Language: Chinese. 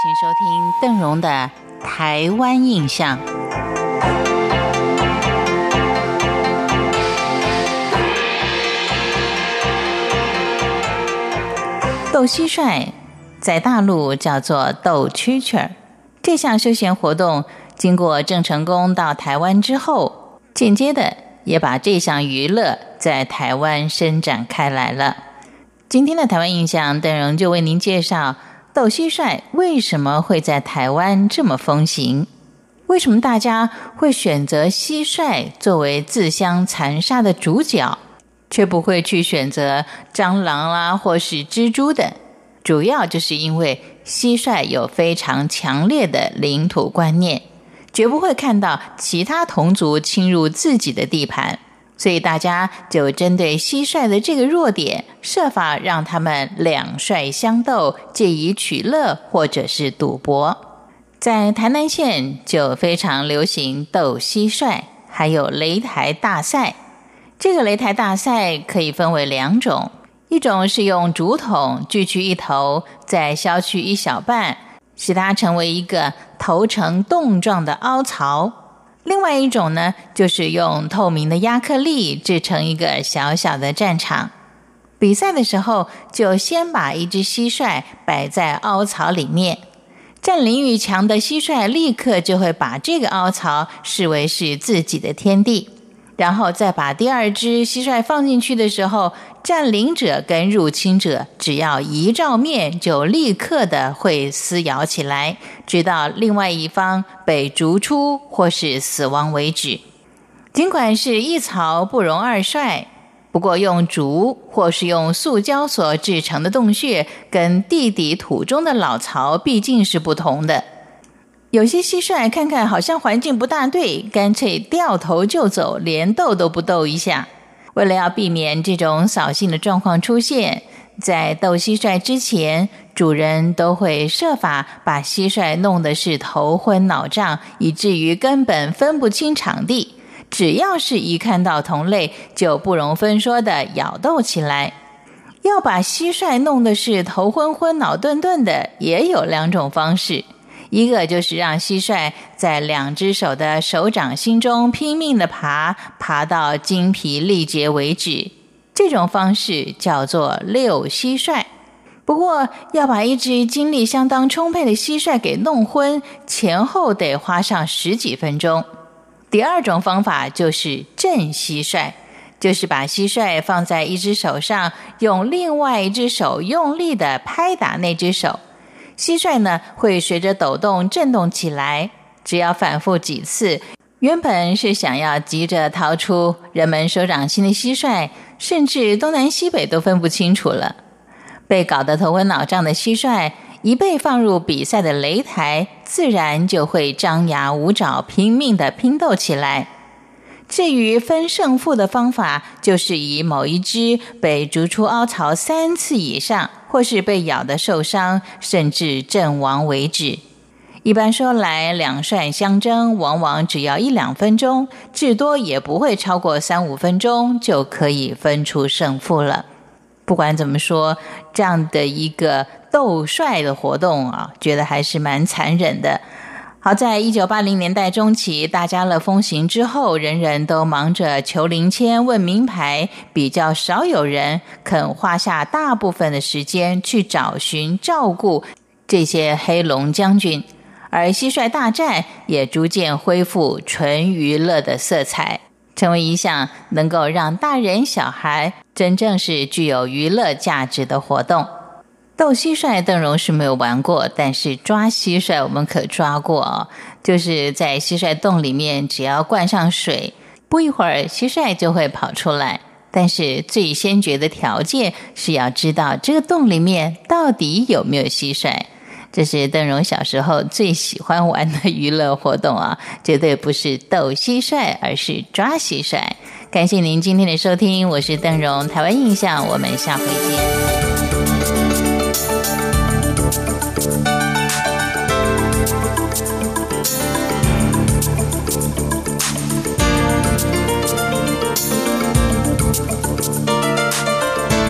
请收听邓荣的《台湾印象》。斗蟋蟀在大陆叫做斗蛐蛐儿。这项休闲活动经过郑成功到台湾之后，间接的也把这项娱乐在台湾伸展开来了。今天的台湾印象，邓荣就为您介绍斗蟋蟀为什么会在台湾这么风行？为什么大家会选择蟋蟀作为自相残杀的主角？却不会去选择蟑螂啦，或是蜘蛛等，主要就是因为蟋蟀有非常强烈的领土观念，绝不会看到其他同族侵入自己的地盘，所以大家就针对蟋蟀的这个弱点，设法让他们两帅相斗，借以取乐或者是赌博。在台南县就非常流行斗蟋蟀，还有擂台大赛。这个擂台大赛可以分为两种，一种是用竹筒锯去一头，再削去一小半，使它成为一个头呈洞状的凹槽；另外一种呢，就是用透明的亚克力制成一个小小的战场。比赛的时候，就先把一只蟋蟀摆在凹槽里面，占领欲强的蟋蟀立刻就会把这个凹槽视为是自己的天地。然后再把第二只蟋蟀放进去的时候，占领者跟入侵者只要一照面，就立刻的会撕咬起来，直到另外一方被逐出或是死亡为止。尽管是一巢不容二帅，不过用竹或是用塑胶所制成的洞穴，跟地底土中的老巢毕竟是不同的。有些蟋蟀看看好像环境不大对，干脆掉头就走，连斗都不斗一下。为了要避免这种扫兴的状况出现，在斗蟋蟀之前，主人都会设法把蟋蟀弄得是头昏脑胀，以至于根本分不清场地。只要是一看到同类，就不容分说的咬斗起来。要把蟋蟀弄得是头昏昏、脑顿顿的，也有两种方式。一个就是让蟋蟀在两只手的手掌心中拼命的爬，爬到精疲力竭为止。这种方式叫做遛蟋蟀。不过，要把一只精力相当充沛的蟋蟀给弄昏，前后得花上十几分钟。第二种方法就是震蟋蟀，就是把蟋蟀放在一只手上，用另外一只手用力的拍打那只手。蟋蟀呢会随着抖动震动起来，只要反复几次，原本是想要急着逃出人们手掌心的蟋蟀，甚至东南西北都分不清楚了。被搞得头昏脑胀的蟋蟀，一被放入比赛的擂台，自然就会张牙舞爪，拼命的拼斗起来。至于分胜负的方法，就是以某一只被逐出凹槽三次以上，或是被咬的受伤，甚至阵亡为止。一般说来，两帅相争，往往只要一两分钟，至多也不会超过三五分钟，就可以分出胜负了。不管怎么说，这样的一个斗帅的活动啊，觉得还是蛮残忍的。好在一九八零年代中期，大家乐风行之后，人人都忙着求零签、问名牌，比较少有人肯花下大部分的时间去找寻、照顾这些黑龙将军，而蟋蟀大战也逐渐恢复纯娱乐的色彩，成为一项能够让大人小孩真正是具有娱乐价值的活动。斗蟋蟀，邓荣是没有玩过，但是抓蟋蟀我们可抓过哦。就是在蟋蟀洞里面，只要灌上水，不一会儿蟋蟀就会跑出来。但是最先决的条件是要知道这个洞里面到底有没有蟋蟀。这是邓荣小时候最喜欢玩的娱乐活动啊，绝对不是斗蟋蟀，而是抓蟋蟀。感谢您今天的收听，我是邓荣，台湾印象，我们下回见。